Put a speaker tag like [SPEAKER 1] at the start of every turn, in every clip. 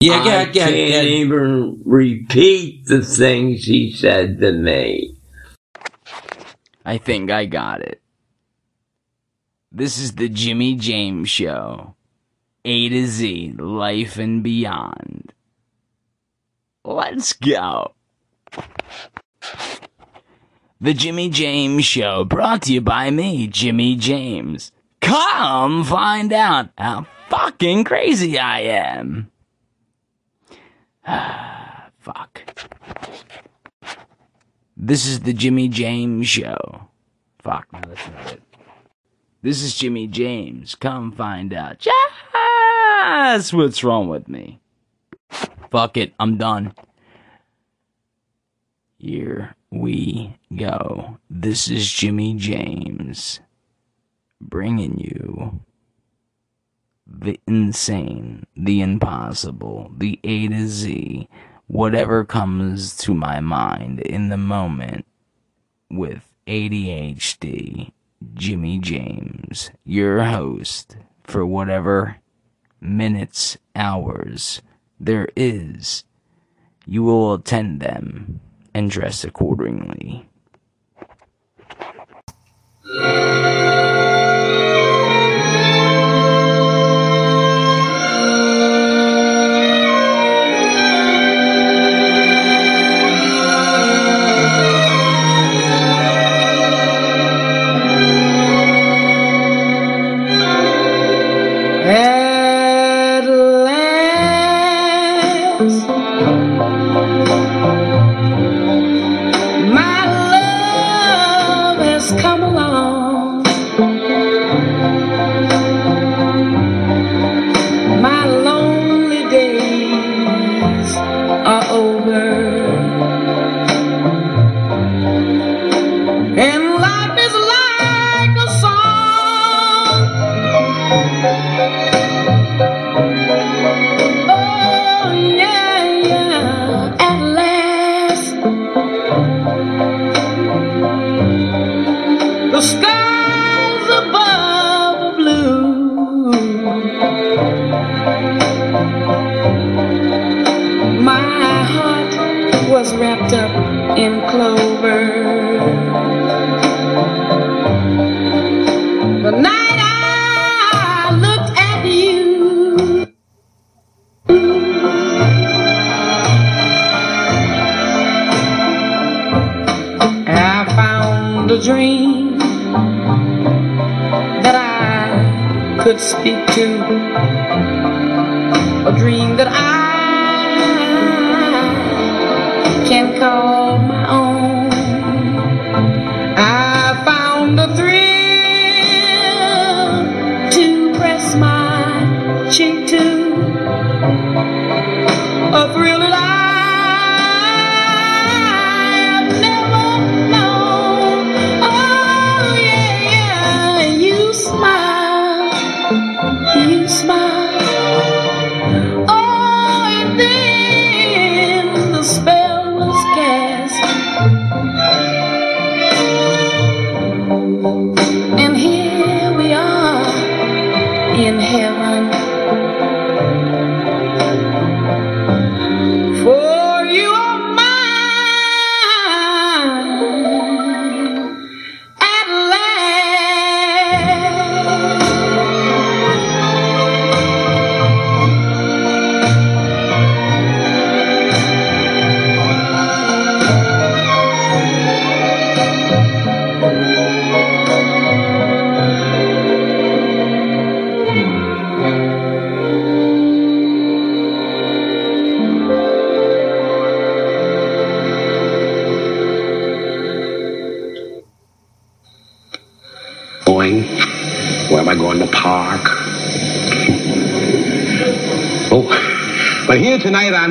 [SPEAKER 1] Yeah,
[SPEAKER 2] I
[SPEAKER 1] yeah, yeah,
[SPEAKER 2] can't
[SPEAKER 1] yeah.
[SPEAKER 2] even repeat the things he said to me.
[SPEAKER 3] I think I got it. This is the Jimmy James Show. A to Z, life and beyond. Let's go. The Jimmy James Show, brought to you by me, Jimmy James. Come find out how fucking crazy I am. Fuck. This is the Jimmy James Show. Fuck, no, that's not it. This is Jimmy James. Come find out just what's wrong with me. Fuck it, I'm done. Here we go. This is Jimmy James bringing you the insane, the impossible, the A to Z, whatever comes to my mind in the moment with ADHD, Jimmy James, your host for whatever minutes, hours there is. You will attend them and dress accordingly.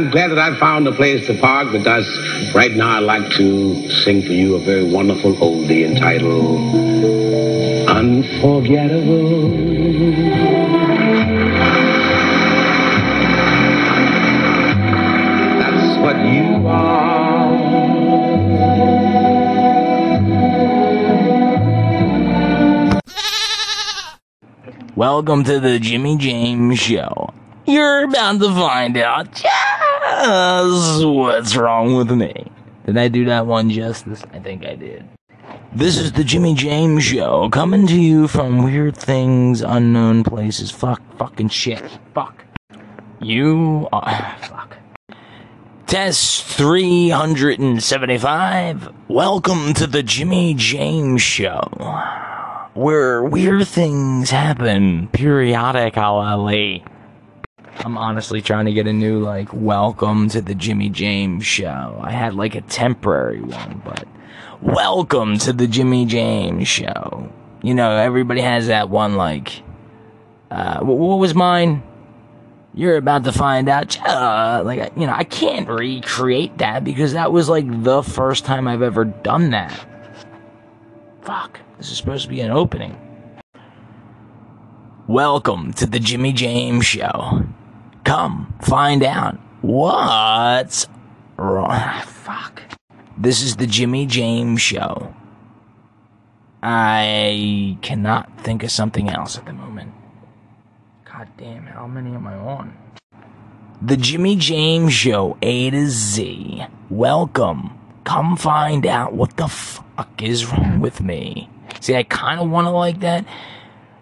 [SPEAKER 4] I'm glad that I found a place to park because right now I'd like to sing for you a very wonderful oldie entitled Unforgettable. That's what you are.
[SPEAKER 1] Welcome to the Jimmy James Show. You're about to find out what's wrong with me. Did I do that one justice? I think I did. This is the Jimmy James Show, coming to you from weird things, unknown places. Fuck, fucking shit. Fuck. You are. Fuck. Test 375. Welcome to the Jimmy James Show, where weird things happen periodically. I'm honestly trying to get a new, like, welcome to the Jimmy James Show. I had, like, a temporary one, but welcome to the Jimmy James Show. You know, everybody has that one, like, uh, wh- what was mine? You're about to find out. Uh, like, you know, I can't recreate that because that was like the first time I've ever done that. Fuck. This is supposed to be an opening. Welcome to the Jimmy James Show. Come find out what's wrong. Ah, fuck. This is the Jimmy James Show. I cannot think of something else at the moment. God damn, how many am I on? The Jimmy James Show, A to Z. Welcome. Come find out what the fuck is wrong with me. See, I kind of want to like that.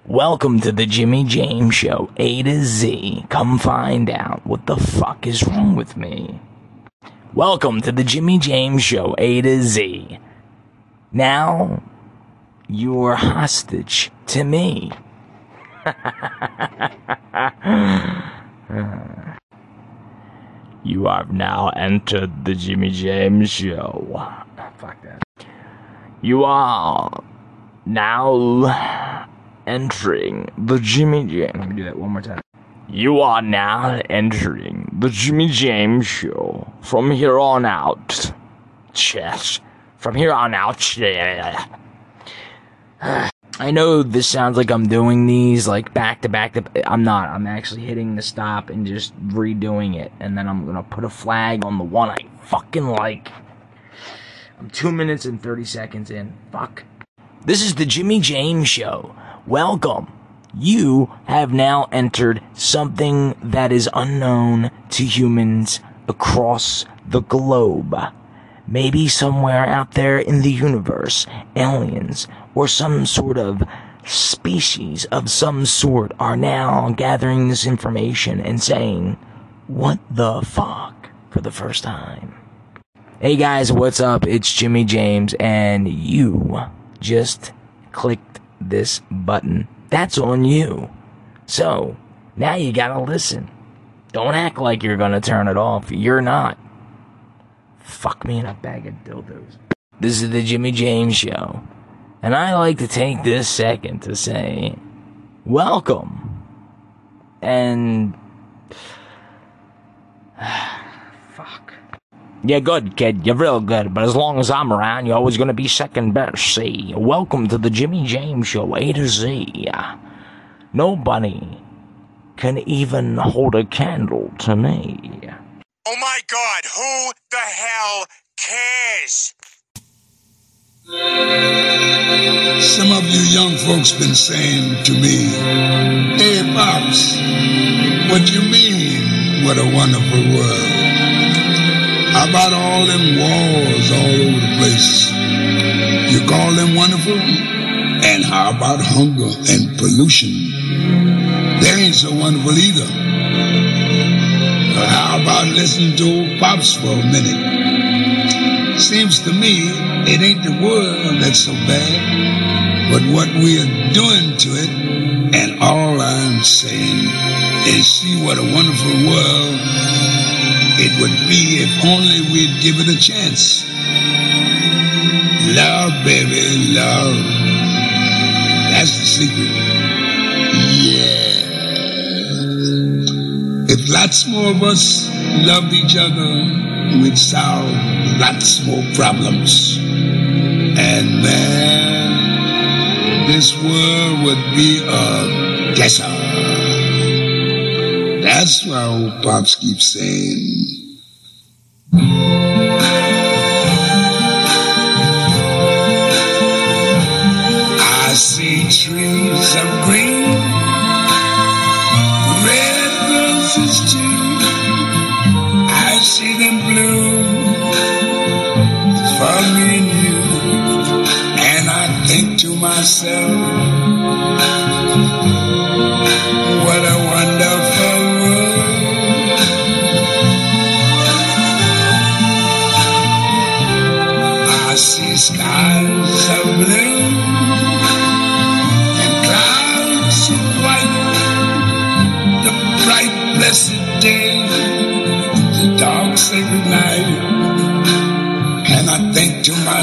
[SPEAKER 1] Welcome to the Jimmy James Show, A to Z. Come find out what the fuck is wrong with me. Welcome to the Jimmy James Show, A to Z. Now, you're hostage to me. You have now entered the Jimmy James Show. Fuck that. You are now entering the Jimmy James. Let me do that one more time. You are now entering the Jimmy James Show. From here on out, chess. From here on out. I know this sounds like I'm doing these like back to back. To, I'm not. I'm actually hitting the stop and just redoing it, and then I'm gonna put a flag on the one I fucking like. I'm two minutes and thirty seconds in. Fuck. This is the Jimmy James Show. Welcome. You have now entered something that is unknown to humans across the globe. Maybe somewhere out there in the universe, aliens or some sort of species of some sort are now gathering this information and saying, What the fuck? for the first time. Hey guys, what's up? It's Jimmy James, and you just clicked this button. That's on you. So, now you gotta listen. Don't act like you're gonna turn it off. You're not. Fuck me in a bag of dildos. This is the Jimmy James Show. And I like to take this second to say, welcome. And. Fuck. You're good, kid. You're real good. But as long as I'm around, you're always gonna be second best. See? Welcome to the Jimmy James Show, A to Z. Nobody can even hold a candle to me.
[SPEAKER 5] Oh my god, who the hell cares?
[SPEAKER 6] Some of you young folks been saying to me, Hey Pops, what you mean, what a wonderful world? How about all them wars all over the place? You call them wonderful? And how about hunger and pollution? They ain't so wonderful either. But how about listening to old Pops for a minute? Seems to me it ain't the world that's so bad, but what we are doing to it. And all I'm saying is see what a wonderful world it would be if only we'd give it a chance. Love, baby, love. That's the secret. Yeah. If lots more of us loved each other, we'd solve lots more problems. And man, this world would be a desert. That's why old Pops keeps saying, trees of green,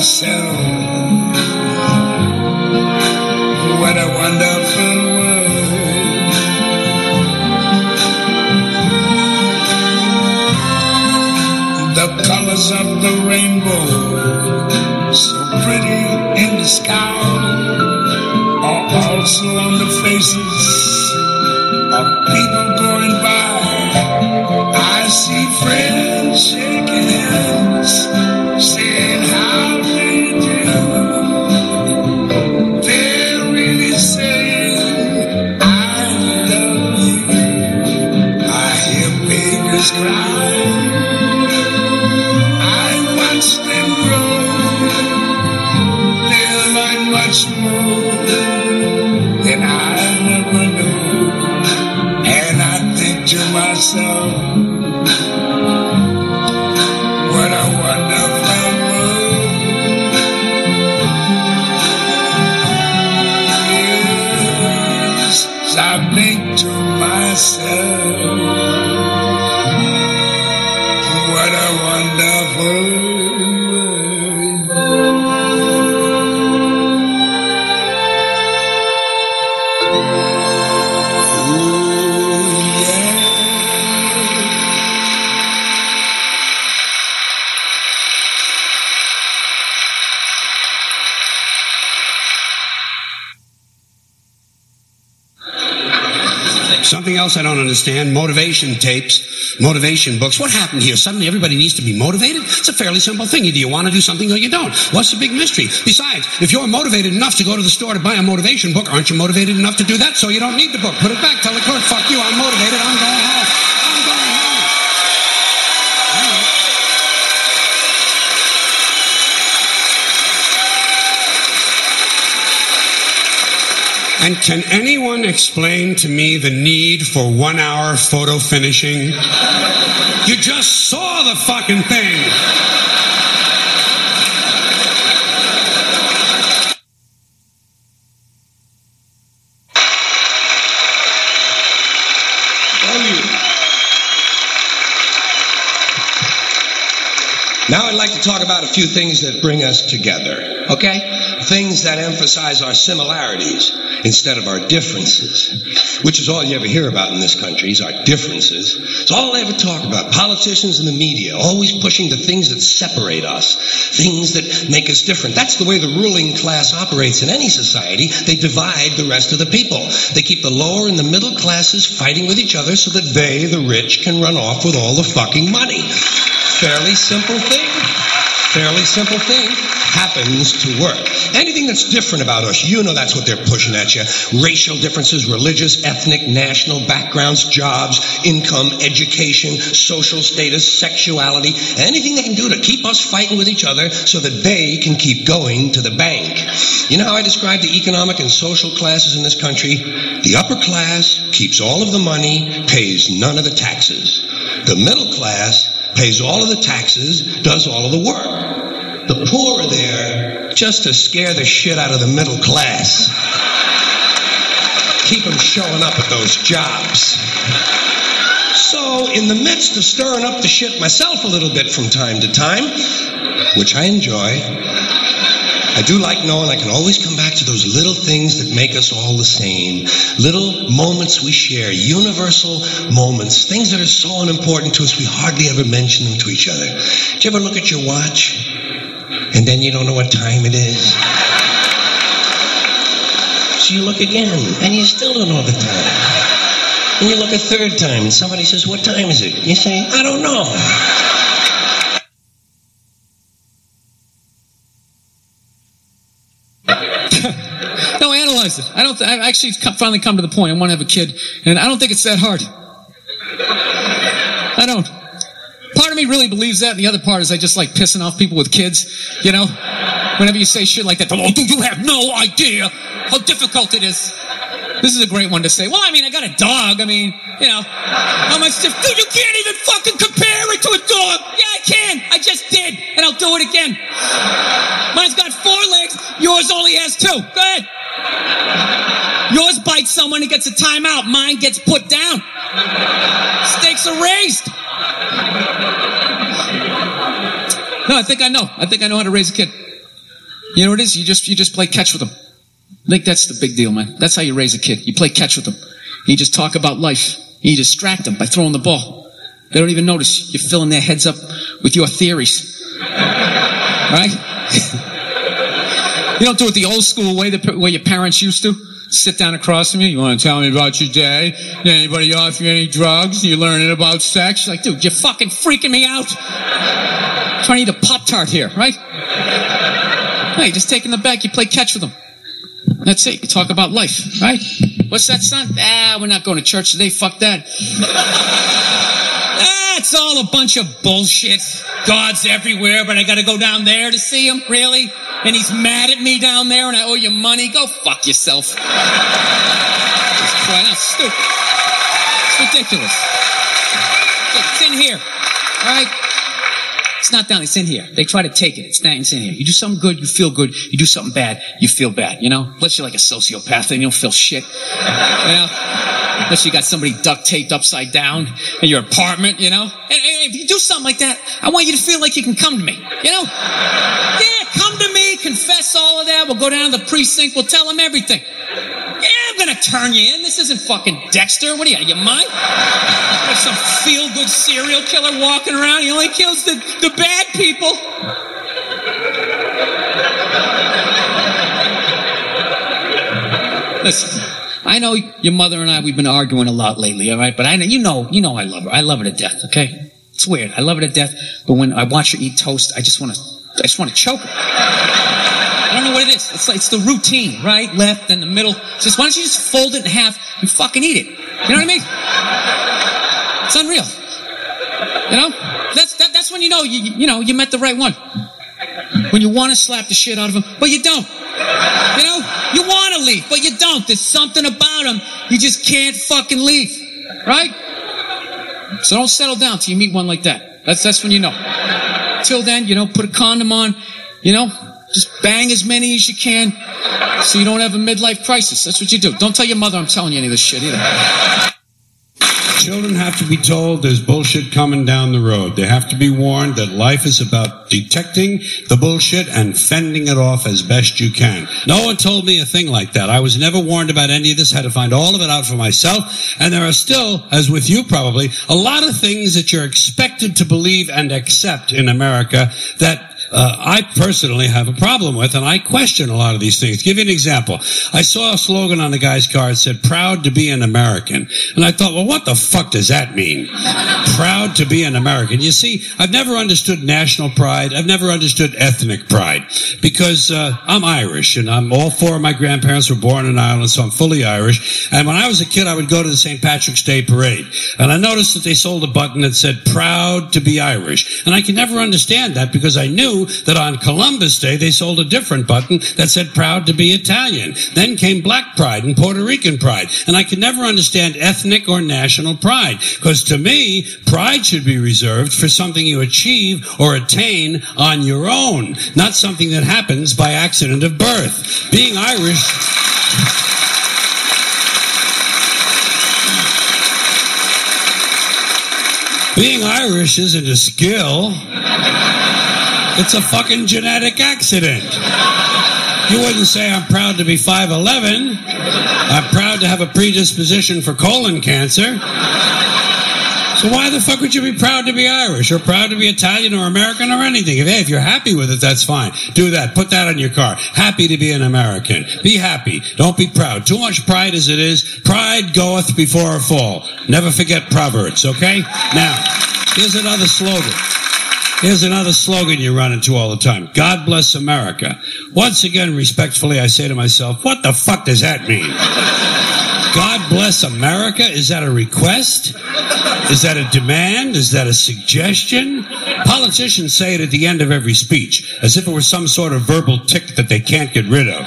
[SPEAKER 6] think
[SPEAKER 7] else I don't understand motivation tapes, motivation books. What happened here? Suddenly everybody needs to be motivated? It's a fairly simple thing. Either you want to do something or you don't. What's the big mystery? Besides, if you're motivated enough to go to the store to buy a motivation book, aren't you motivated enough to do that? So you don't need the book. Put it back. Tell the clerk, fuck you. I'm motivated. I'm going home. I'm going home. All right. And can anyone explain to me the need for one hour photo finishing? You just saw the fucking thing.
[SPEAKER 8] Now I'd like to talk about a few things that bring us together, okay? Things that emphasize our similarities instead of our differences, which is all you ever hear about in this country is our differences. It's all they ever talk about. Politicians and the media always pushing the things that separate us, things that make us different. That's the way the ruling class operates in any society. They divide the rest of the people. They keep the lower and the middle classes fighting with each other so that they, the rich, can run off with all the fucking money. Fairly simple thing. Fairly simple thing happens to work. Anything that's different about us, you know that's what they're pushing at you. Racial differences, religious, ethnic, national backgrounds, jobs, income, education, social status, sexuality, anything they can do to keep us fighting with each other so that they can keep going to the bank. You know how I describe the economic and social classes in this country? The upper class keeps all of the money, pays none of the taxes. The middle class pays all of the taxes, does all of the work. The poor are there just to scare the shit out of the middle class. Keep them showing up at those jobs. So, in the midst of stirring up the shit myself a little bit from time to time, which I enjoy, I do like knowing I can always come back to those little things that make us all the same. Little moments we share, universal moments, things that are so unimportant to us we hardly ever mention them to each other. Do you ever look at your watch and then you don't know what time it is? So you look again and you still don't know the time. And you look a third time and somebody says, What time is it? You say, I don't know.
[SPEAKER 9] No, analyze it. I don't. Th- I actually finally come to the point. I want to have a kid, and I don't think it's that hard. I don't. Part of me really believes that, and the other part is I just like pissing off people with kids. You know, Whenever you say shit like that, oh, dude, you have no idea how difficult it is. This is a great one to say. Well, I mean, I got a dog. I mean, you know, how much diff- Dude, you can't even fucking compare it to a dog. Yeah, I can. I just did, and I'll do it again. Mine's got four legs. Yours only has two. Go ahead. Yours bites someone and gets a timeout. Mine gets put down. Stakes are raised. No, I think I know. I think I know how to raise a kid. You know what it is? You just you just play catch with them. I think that's the big deal, man. That's how you raise a kid. You play catch with them. You just talk about life. You distract them by throwing the ball. They don't even notice. You're filling their heads up with your theories. Right? you don't do it the old school way, the way your parents used to. Sit down across from you. You want to tell me about your day? Did anybody offer you any drugs? You learning about sex? Like, dude, you're fucking freaking me out. I'm trying to eat a Pop Tart here, right? Hey, just take in the back. You play catch with them. That's it. You talk about life, right? What's that, son? Ah, we're not going to church today. Fuck that. it's all a bunch of bullshit. God's everywhere, but I got to go down there to see him. Really? And he's mad at me down there, and I owe you money. Go fuck yourself. Out. Stupid. It's ridiculous. It's in here. All right. It's not down. It's in here. They try to take it. It's not. It's in here. You do something good, you feel good. You do something bad, you feel bad. You know, unless you're like a sociopath, and you don't feel shit. You know, unless you got somebody duct taped upside down in your apartment. You know, and, and if you do something like that, I want you to feel like you can come to me. You know, yeah, come to me, confess all of that. We'll go down to the precinct. We'll tell them everything. Yeah, I'm gonna turn you in. This isn't fucking Dexter. What are you out of your mind? There's some feel-good serial killer walking around. He only kills the, the bad people. Listen, I know your mother and I, we've been arguing a lot lately, all right? But I know, you know, you know I love her. I love her to death, okay? It's weird. I love her to death, but when I watch her eat toast, I just want to, I just want to choke her. I don't know what it is. It's like, it's the routine, right? Left and the middle. Just, why don't you just fold it in half and fucking eat it? You know what I mean? It's unreal. You know? That's, that, that's when you know, you, you know, you met the right one. When you want to slap the shit out of him, but you don't. You know? You want to leave, but you don't. There's something about him. You just can't fucking leave. Right? So don't settle down till you meet one like that. That's, that's when you know. Till then, you know, put a condom on, you know, just bang as many as you can so you don't have a midlife crisis. That's what you do. Don't tell your mother I'm telling you any of this shit either.
[SPEAKER 7] Children have to be told there's bullshit coming down the road. They have to be warned that life is about detecting the bullshit and fending it off as best you can. No one told me a thing like that. I was never warned about any of this, had to find all of it out for myself. And there are still, as with you probably, a lot of things that you're expected to believe and accept in America that uh, I personally have a problem with, and I question a lot of these things. Give you an example. I saw a slogan on the guy's car that said, proud to be an American. And I thought, well, what the fuck does that mean? proud to be an American. You see, I've never understood national pride. I've never understood ethnic pride because uh, I'm Irish and I'm all four of my grandparents were born in Ireland, so I'm fully Irish. And when I was a kid, I would go to the St. Patrick's Day parade. And I noticed that they sold a button that said, proud to be Irish. And I could never understand that because I knew that on Columbus Day, they sold a different button that said proud to be Italian. Then came Black Pride and Puerto Rican Pride. And I could never understand ethnic or national pride because to me, pride should be reserved for something you achieve or attain on your own, not something that happens by accident of birth. Being Irish. Being Irish isn't a skill. It's a fucking genetic accident. You wouldn't say I'm proud to be 5'11. I'm proud to have a predisposition for colon cancer. So why the fuck would you be proud to be Irish or proud to be Italian or American or anything? If, hey, if you're happy with it, that's fine. Do that. Put that on your car. Happy to be an American. Be happy. Don't be proud. Too much pride as it is. Pride goeth before a fall. Never forget Proverbs, okay? Now, here's another slogan. Here's another slogan you run into all the time. God bless America. Once again, respectfully, I say to myself, what the fuck does that mean? God bless America? Is that a request? Is that a demand? Is that a suggestion? Politicians say it at the end of every speech, as if it were some sort of verbal tic that they can't get rid of.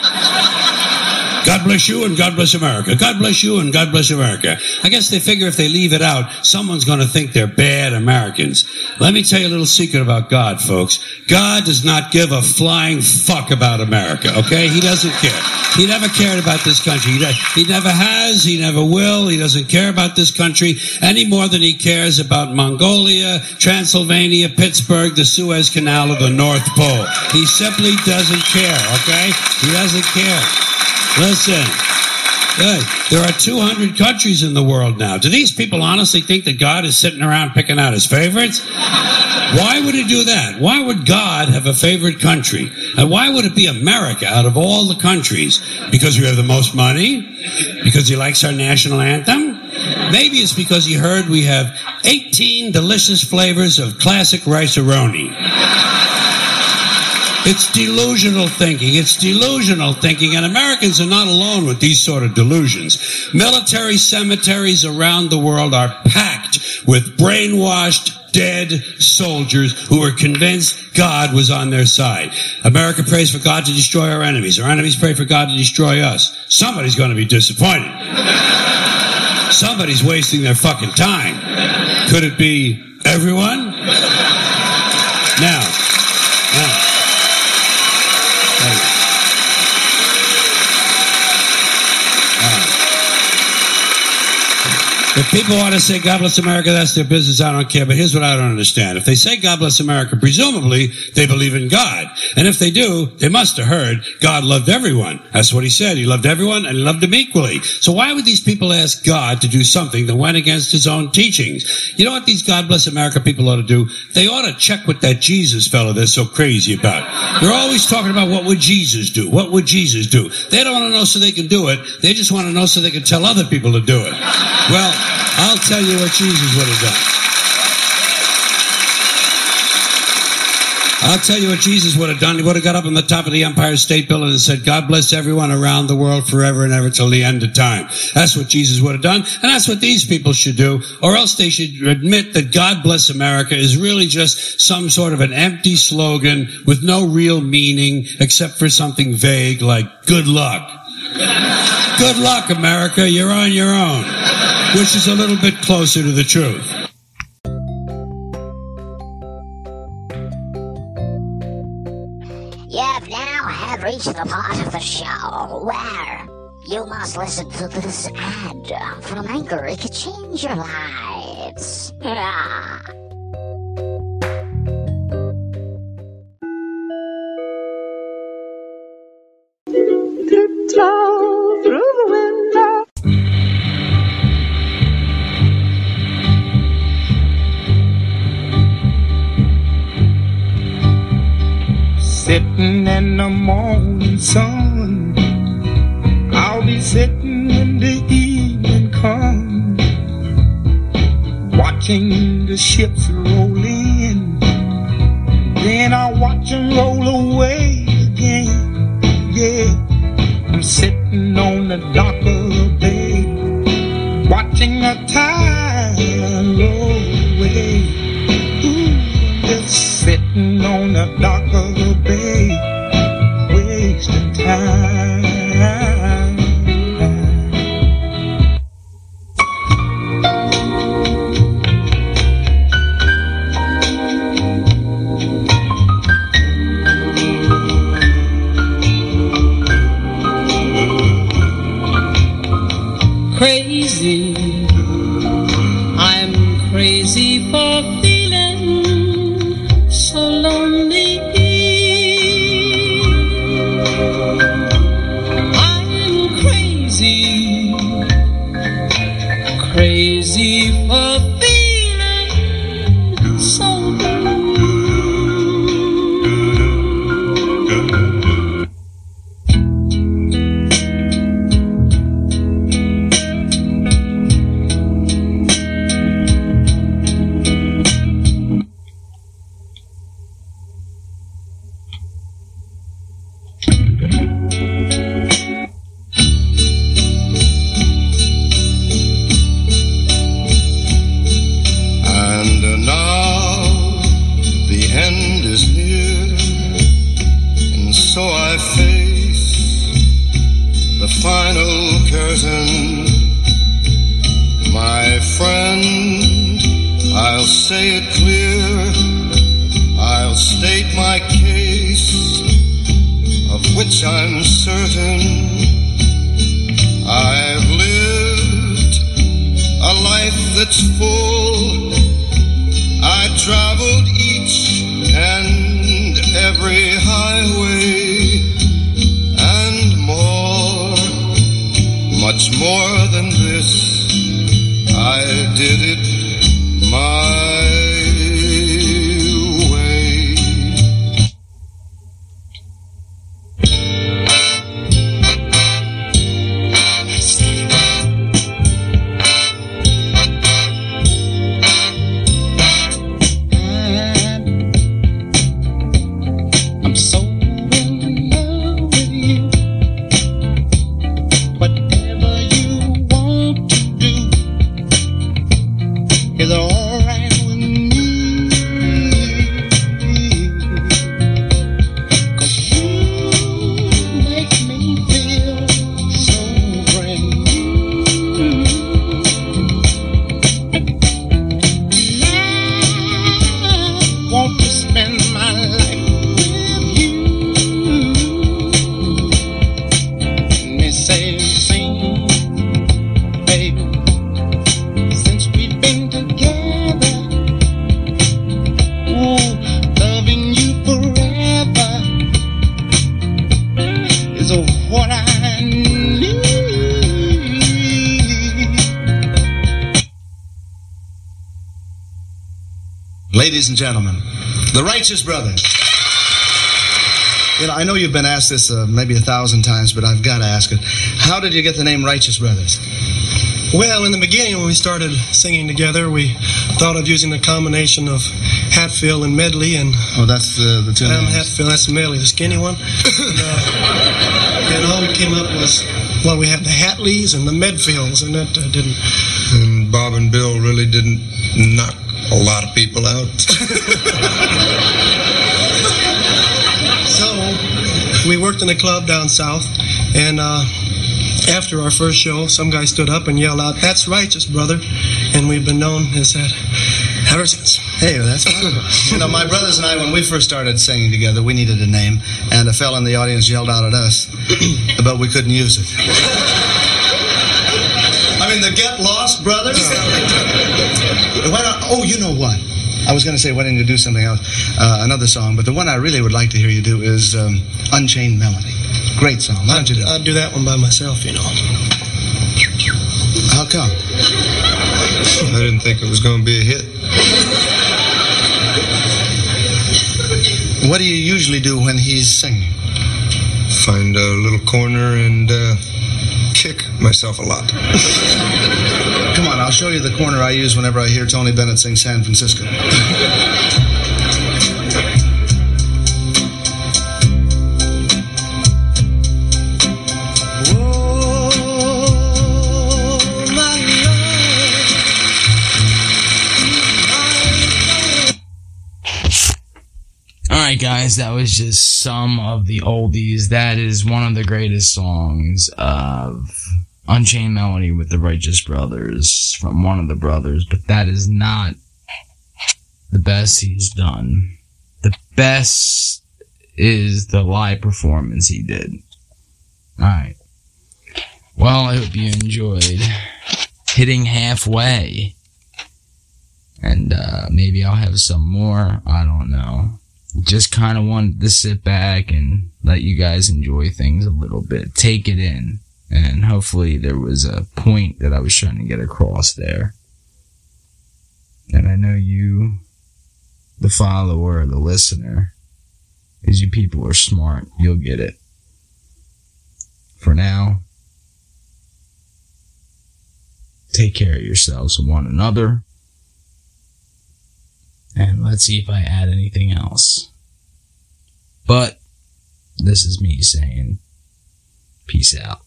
[SPEAKER 7] God bless you and God bless America. God bless you and God bless America. I guess they figure if they leave it out, someone's going to think they're bad Americans. Let me tell you a little secret about God, folks. God does not give a flying fuck about America, okay? He doesn't care. He never cared about this country. He, he never has. He never will. He doesn't care about this country any more than he cares about Mongolia, Transylvania, Pittsburgh, the Suez Canal, or the North Pole. He simply doesn't care, okay? He doesn't care. Listen. Good. There are 200 countries in the world now. Do these people honestly think that God is sitting around picking out his favorites? Why would he do that? Why would God have a favorite country? And why would it be America out of all the countries? Because we have the most money? Because he likes our national anthem? Maybe it's because he heard we have 18 delicious flavors of classic rice-a-roni. It's delusional thinking. It's delusional thinking. And Americans are not alone with these sort of delusions. Military cemeteries around the world are packed with brainwashed, dead soldiers who were convinced God was on their side. America prays for God to destroy our enemies. Our enemies pray for God to destroy us. Somebody's going to be disappointed. Somebody's wasting their fucking time. Could it be everyone? Now, now. If people want to say God bless America, that's their business. I don't care. But here's what I don't understand. If they say God bless America, presumably they believe in God. And if they do, they must have heard God loved everyone. That's what he said. He loved everyone and loved them equally. So why would these people ask God to do something that went against his own teachings? You know what these God bless America people ought to do? They ought to check with that Jesus fellow they're so crazy about. They're always talking about what would Jesus do? What would Jesus do? They don't want to know so they can do it. They just want to know so they can tell other people to do it. Well, I'll tell you what Jesus would have done. I'll tell you what Jesus would have done. He would have got up on the top of the Empire State Building and said, God bless everyone around the world forever and ever till the end of time. That's what Jesus would have done. And that's what these people should do. Or else they should admit that God bless America is really just some sort of an empty slogan with no real meaning except for something vague like good luck. Good luck, America. You're on your own. Which is a little bit closer to the truth.
[SPEAKER 10] You have now have reached the part of the show where you must listen to this ad from Anchor. It could change your lives. Ah.
[SPEAKER 11] Sitting in the morning sun. I'll be sitting when the evening comes. Watching the ships roll in. Then I'll watch them roll away again. Yeah. I'm sitting on the dock
[SPEAKER 12] Ladies and gentlemen, the Righteous Brothers. You know, I know you've been asked this uh, maybe a thousand times, but I've got to ask it. How did you get the name Righteous Brothers?
[SPEAKER 13] Well, in the beginning, when we started singing together, we thought of using a combination of Hatfield and Medley, and
[SPEAKER 12] Oh, that's the the two
[SPEAKER 13] Adam
[SPEAKER 12] names.
[SPEAKER 13] Hatfield, that's Medley, the skinny one. and, uh, and all we came up was, well, we had the Hatleys and the Medfields, and that uh, didn't.
[SPEAKER 8] And Bob and Bill really didn't knock a lot of people out.
[SPEAKER 13] So we worked in a club down south, and uh, after our first show, some guy stood up and yelled out, "That's righteous, brother," and we've been known as that ever since.
[SPEAKER 12] Hey, that's wonderful. you know, my brothers and I, when we first started singing together, we needed a name, and a fella in the audience yelled out at us, but we couldn't use it. I mean, the Get Lost Brothers? Why not, oh, you know what? I was going to say, why didn't you do something else, uh, another song, but the one I really would like to hear you do is um, Unchained Melody. Great song. Why don't you do it?
[SPEAKER 13] I'd do that one by myself, you know.
[SPEAKER 12] How come?
[SPEAKER 8] I didn't think it was going to be a hit.
[SPEAKER 12] What do you usually do when he's singing?
[SPEAKER 8] Find a little corner and uh, kick myself a lot.
[SPEAKER 12] Come on, I'll show you the corner I use whenever I hear Tony Bennett sing San Francisco.
[SPEAKER 1] Alright, guys, that was just some of the oldies. That is one of the greatest songs of Unchained Melody with the Righteous Brothers from one of the brothers, but that is not the best he's done. The best is the live performance he did. Alright. Well, I hope you enjoyed hitting halfway. And uh, maybe I'll have some more. I don't know just kind of wanted to sit back and let you guys enjoy things a little bit, take it in, and hopefully there was a point that I was trying to get across there. And I know you, the follower, the listener, as you people are smart, you'll get it. For now, take care of yourselves and one another. And let's see if I add anything else. But this is me saying peace out.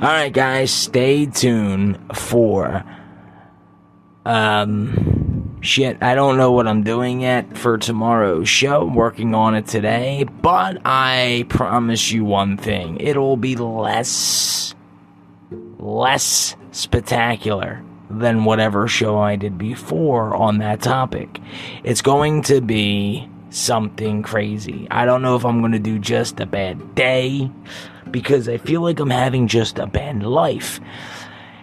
[SPEAKER 1] Alright guys, stay tuned for um shit, I don't know what I'm doing yet for tomorrow's show. I'm working on it today, but I promise you one thing. It'll be less less spectacular than whatever show I did before on that topic. It's going to be something crazy. I don't know if I'm going to do just a bad day because I feel like I'm having just a bad life.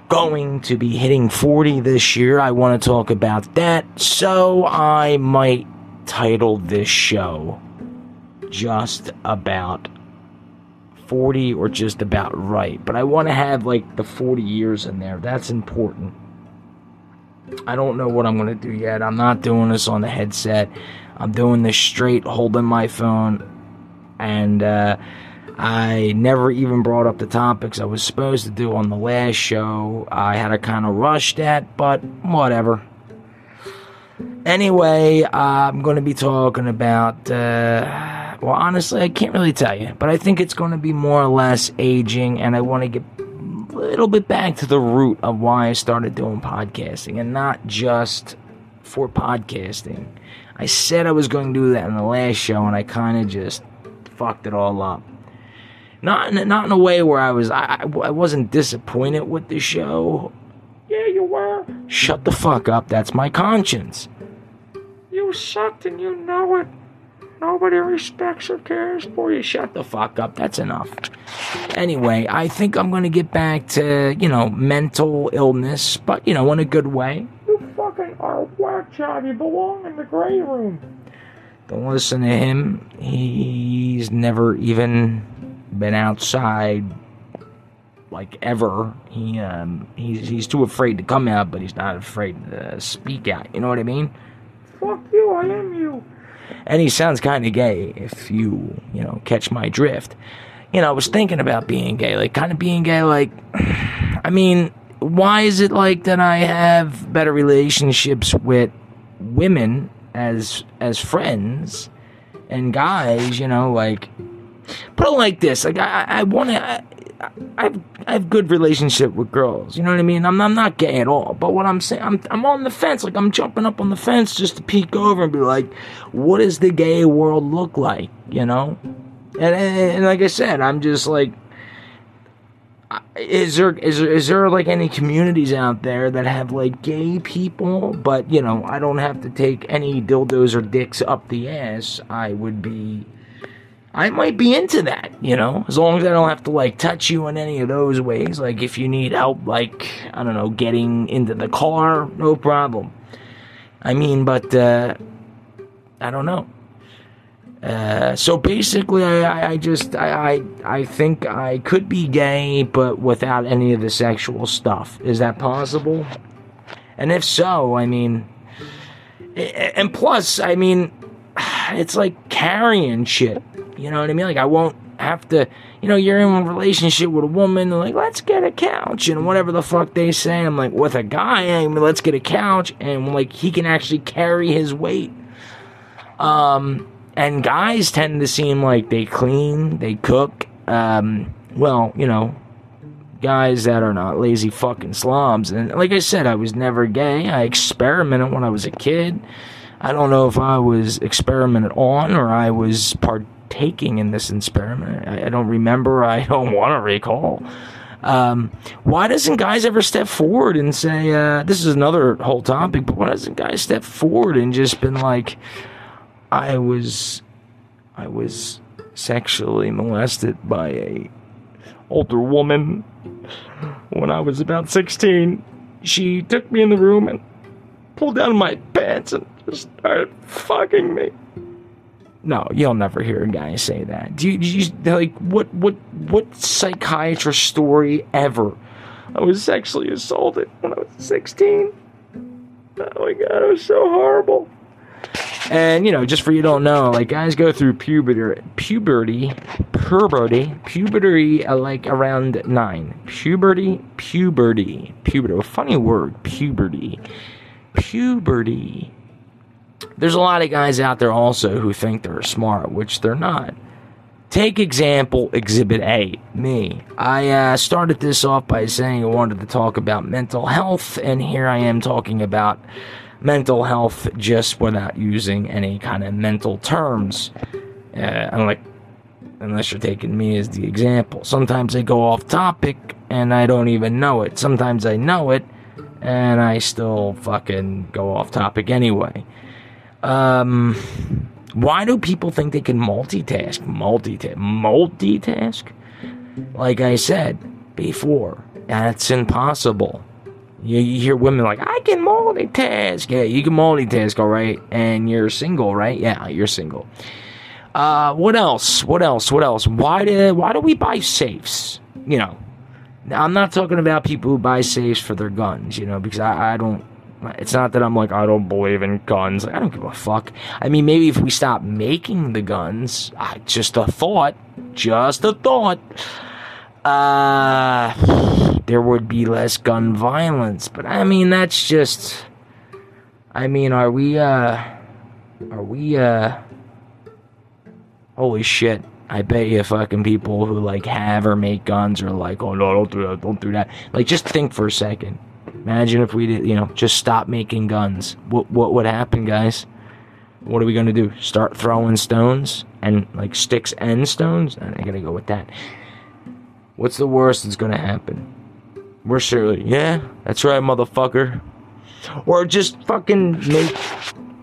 [SPEAKER 1] Going to be hitting 40 this year. I want to talk about that. So I might title this show just about 40 or just about right. But I want to have like the 40 years in there. That's important. I don't know what I'm going to do yet. I'm not doing this on the headset. I'm doing this straight holding my phone. And uh, I never even brought up the topics I was supposed to do on the last show. I had to kind of rush that, but whatever. Anyway, I'm going to be talking about. Uh, well, honestly, I can't really tell you, but I think it's going to be more or less aging, and I want to get a little bit back to the root of why I started doing podcasting, and not just for podcasting. I said I was going to do that in the last show, and I kind of just fucked it all up. Not in, not in a way where I was I, I wasn't disappointed with the show. Yeah, you were. Shut the fuck up. That's my conscience. You sucked and you know it. Nobody respects or cares for you. Shut the fuck up. That's enough. Anyway, I think I'm gonna get back to, you know, mental illness, but, you know, in a good way. You fucking are a whack job. You belong in the gray room. Don't listen to him. He's never even been outside like ever. He um he's he's too afraid to come out, but he's not afraid to speak out. You know what I mean? Fuck you, I am you. And he sounds kind of gay if you, you know, catch my drift. You know, I was thinking about being gay, like kind of being gay like I mean, why is it like that I have better relationships with women as as friends and guys, you know, like put it like this: like I, I want to. I, have, I have good relationship with girls. You know what I mean? I'm, I'm not gay at all. But what I'm saying, I'm, I'm on the fence. Like I'm jumping up on the fence just to peek over and be like, what does the gay world look like? You know? And, and, and like I said, I'm just like, is there is there, is there like any communities out there that have like gay people but you know i don't have to take any dildos or dicks up the ass i would be i might be into that you know as long as i don't have to like touch you in any of those ways like if you need help like i don't know getting into the car no problem i mean but uh i don't know uh, so basically, I, I, just I, I I think I could be gay, but without any of the sexual stuff. Is that possible? And if so, I mean, and plus, I mean, it's like carrying shit. You know what I mean? Like I won't have to. You know, you're in a relationship with a woman, like, let's get a couch and whatever the fuck they say. I'm like, with a guy, I mean, let's get a couch, and like he can actually carry his weight. Um and guys tend to seem like they clean, they cook. Um, well, you know, guys that are not lazy fucking slobs. And like I said, I was never gay. I experimented when I was a kid. I don't know if I was experimented on or I was partaking in this experiment. I, I don't remember. I don't want to recall. Um, why doesn't guys ever step forward and say, uh, this is another whole topic, but why doesn't guys step forward and just been like, I was I was sexually molested by a older woman when I was about 16. She took me in the room and pulled down my pants and just started fucking me. No, you'll never hear a guy say that. Do you, do you like what what what psychiatrist story ever? I was sexually assaulted when I was 16. Oh my god, it was so horrible. And you know, just for you don't know, like guys go through puberty, puberty, puberty, puberty, uh, like around nine. Puberty, puberty, puberty. A funny word, puberty, puberty. There's a lot of guys out there also who think they're smart, which they're not. Take example Exhibit A, me. I uh, started this off by saying I wanted to talk about mental health, and here I am talking about mental health just without using any kind of mental terms. Uh, I'm unless you're taking me as the example. Sometimes I go off topic, and I don't even know it. Sometimes I know it, and I still fucking go off topic anyway. Um, why do people think they can multitask? Multitask? Multitask? Like I said before, that's impossible. You, you hear women like, I can multitask. Yeah, you can multitask, all right. And you're single, right? Yeah, you're single. Uh, what else? What else? What else? Why do why do we buy safes? You know, now, I'm not talking about people who buy safes for their guns. You know, because I, I don't. It's not that I'm like I don't believe in guns. Like, I don't give a fuck. I mean, maybe if we stop making the guns, I, just a thought, just a thought. Uh, there would be less gun violence. But I mean, that's just. I mean, are we? Uh, are we? Uh. Holy shit. I bet you fucking people who like have or make guns are like, oh no, don't do that, don't do that. Like, just think for a second. Imagine if we did, you know, just stop making guns. What what would happen, guys? What are we gonna do? Start throwing stones and like sticks and stones? I gotta go with that. What's the worst that's gonna happen? We're surely, yeah, that's right, motherfucker. Or just fucking make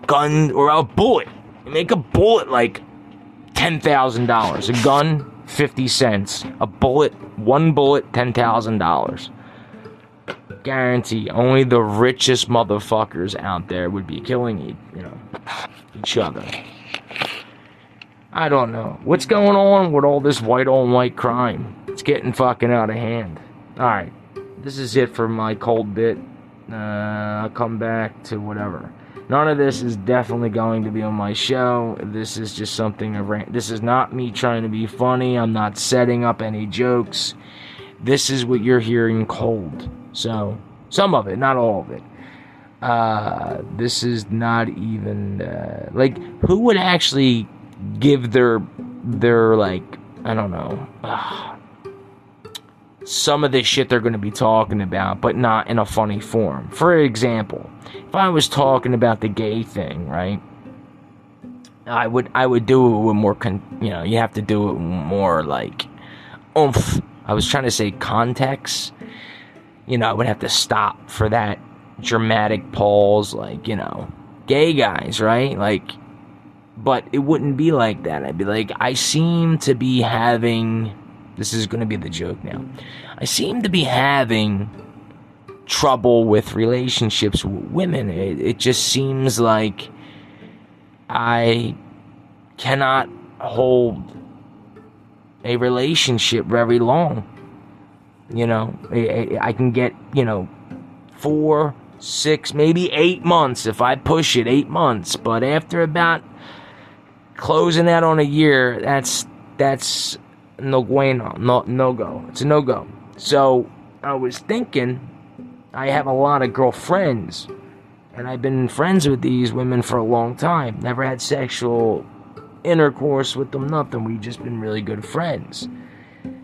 [SPEAKER 1] gun or a bullet. Make a bullet like ten thousand dollars. A gun, fifty cents. A bullet, one bullet, ten thousand dollars. Guarantee only the richest motherfuckers out there would be killing you, you know, each other. I don't know. What's going on with all this white on white crime? It's getting fucking out of hand. Alright. This is it for my cold bit. Uh, I'll come back to whatever. None of this is definitely going to be on my show. This is just something of ran. This is not me trying to be funny. I'm not setting up any jokes. This is what you're hearing cold. So, some of it, not all of it. Uh, this is not even uh, like who would actually give their their like I don't know. Uh, some of the shit they're going to be talking about, but not in a funny form. For example, if I was talking about the gay thing, right? I would I would do it with more con- you know, you have to do it more like oomph. I was trying to say context. You know, I would have to stop for that dramatic pause like, you know, gay guys, right? Like but it wouldn't be like that. I'd be like, I seem to be having this is going to be the joke now. I seem to be having trouble with relationships with women. It, it just seems like I cannot hold a relationship very long. You know, I, can get, you know, four, six, maybe eight months if I push it, eight months. But after about closing out on a year, that's that's no bueno, no no go. It's a no go. So I was thinking, I have a lot of girlfriends, and I've been friends with these women for a long time. Never had sexual intercourse with them, nothing. We've just been really good friends.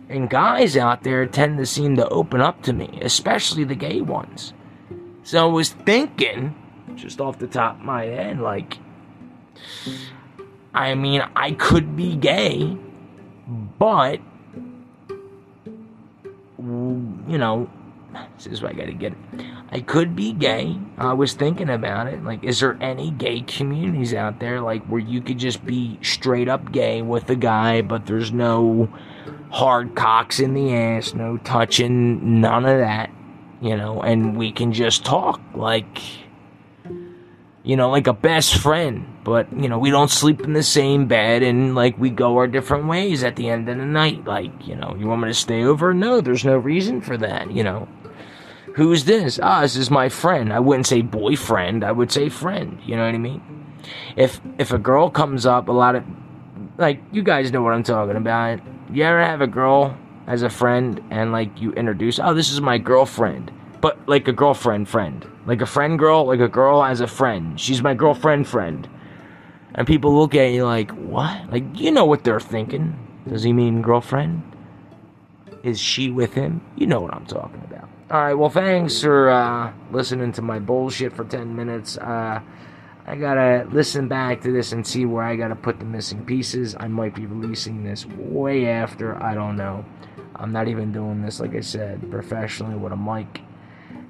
[SPEAKER 1] And guys out there tend to seem to open up to me, especially the gay ones. So I was thinking, just off the top of my head, like, I mean, I could be gay, but you know, this is why I gotta get. I could be gay. I was thinking about it. Like, is there any gay communities out there, like, where you could just be straight up gay with a guy, but there's no hard cocks in the ass, no touching, none of that, you know, and we can just talk like, you know, like a best friend, but, you know, we don't sleep in the same bed and, like, we go our different ways at the end of the night. Like, you know, you want me to stay over? No, there's no reason for that, you know. Who's this? Ah, this is my friend. I wouldn't say boyfriend, I would say friend, you know what I mean? If if a girl comes up, a lot of like you guys know what I'm talking about. You ever have a girl as a friend and like you introduce, "Oh, this is my girlfriend." But like a girlfriend friend. Like a friend girl, like a girl as a friend. She's my girlfriend friend. And people look at you like, "What?" Like you know what they're thinking. Does he mean girlfriend? Is she with him? You know what I'm talking about. All right, well, thanks for uh, listening to my bullshit for 10 minutes. Uh, I gotta listen back to this and see where I gotta put the missing pieces. I might be releasing this way after. I don't know. I'm not even doing this, like I said, professionally with a mic.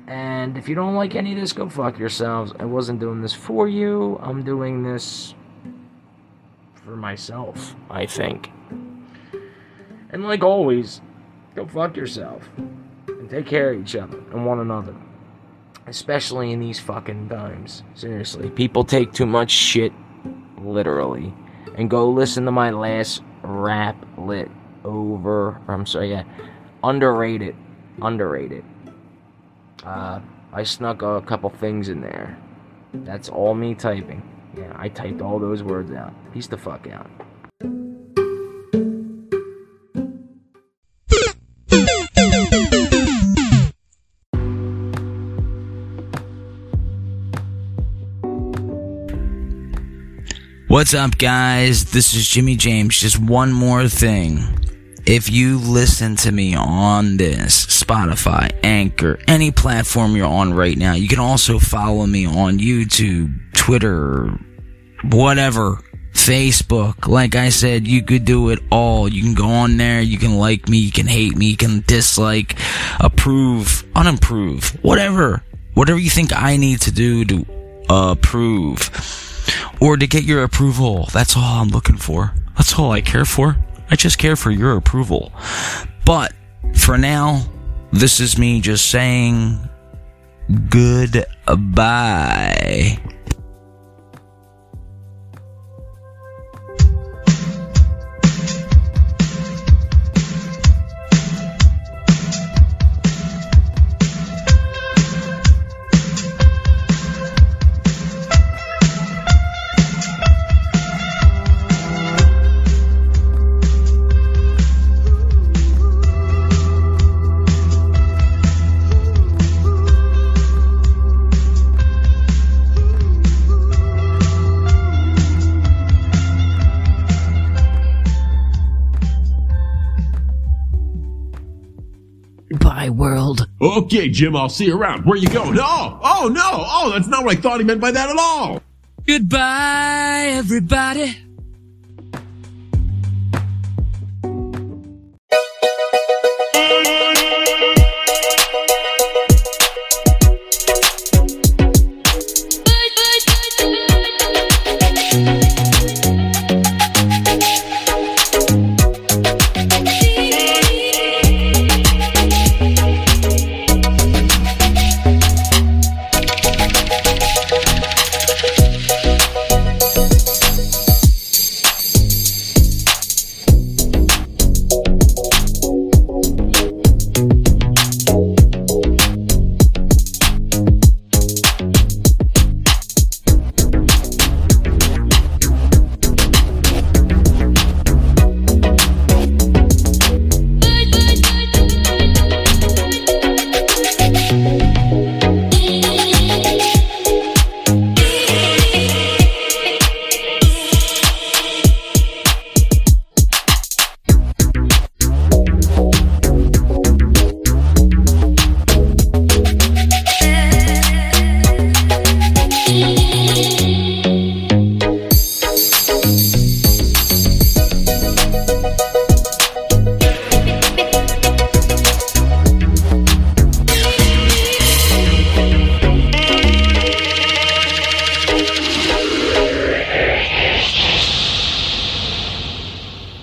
[SPEAKER 1] And if you don't like any of this, go fuck yourselves. I wasn't doing this for you. I'm doing this for myself, I think. And like always, go fuck yourself. And take care of each other and one another. Especially in these fucking times. Seriously. People take too much shit literally. And go listen to my last rap lit over I'm sorry, yeah. Underrated. Underrated. Uh I snuck a couple things in there. That's all me typing. Yeah, I typed all those words out. Peace the fuck out. What's up, guys? This is Jimmy James. Just one more thing. If you listen to me on this, Spotify, Anchor, any platform you're on right now, you can also follow me on YouTube, Twitter, whatever, Facebook. Like I said, you could do it all. You can go on there, you can like me, you can hate me, you can dislike, approve, unapprove, whatever. Whatever you think I need to do to approve or to get your approval. That's all I'm looking for. That's all I care for. I just care for your approval. But for now, this is me just saying goodbye.
[SPEAKER 14] Okay, Jim, I'll see you around. Where you going? Oh, oh no, oh, that's not what I thought he meant by that at all.
[SPEAKER 3] Goodbye, everybody.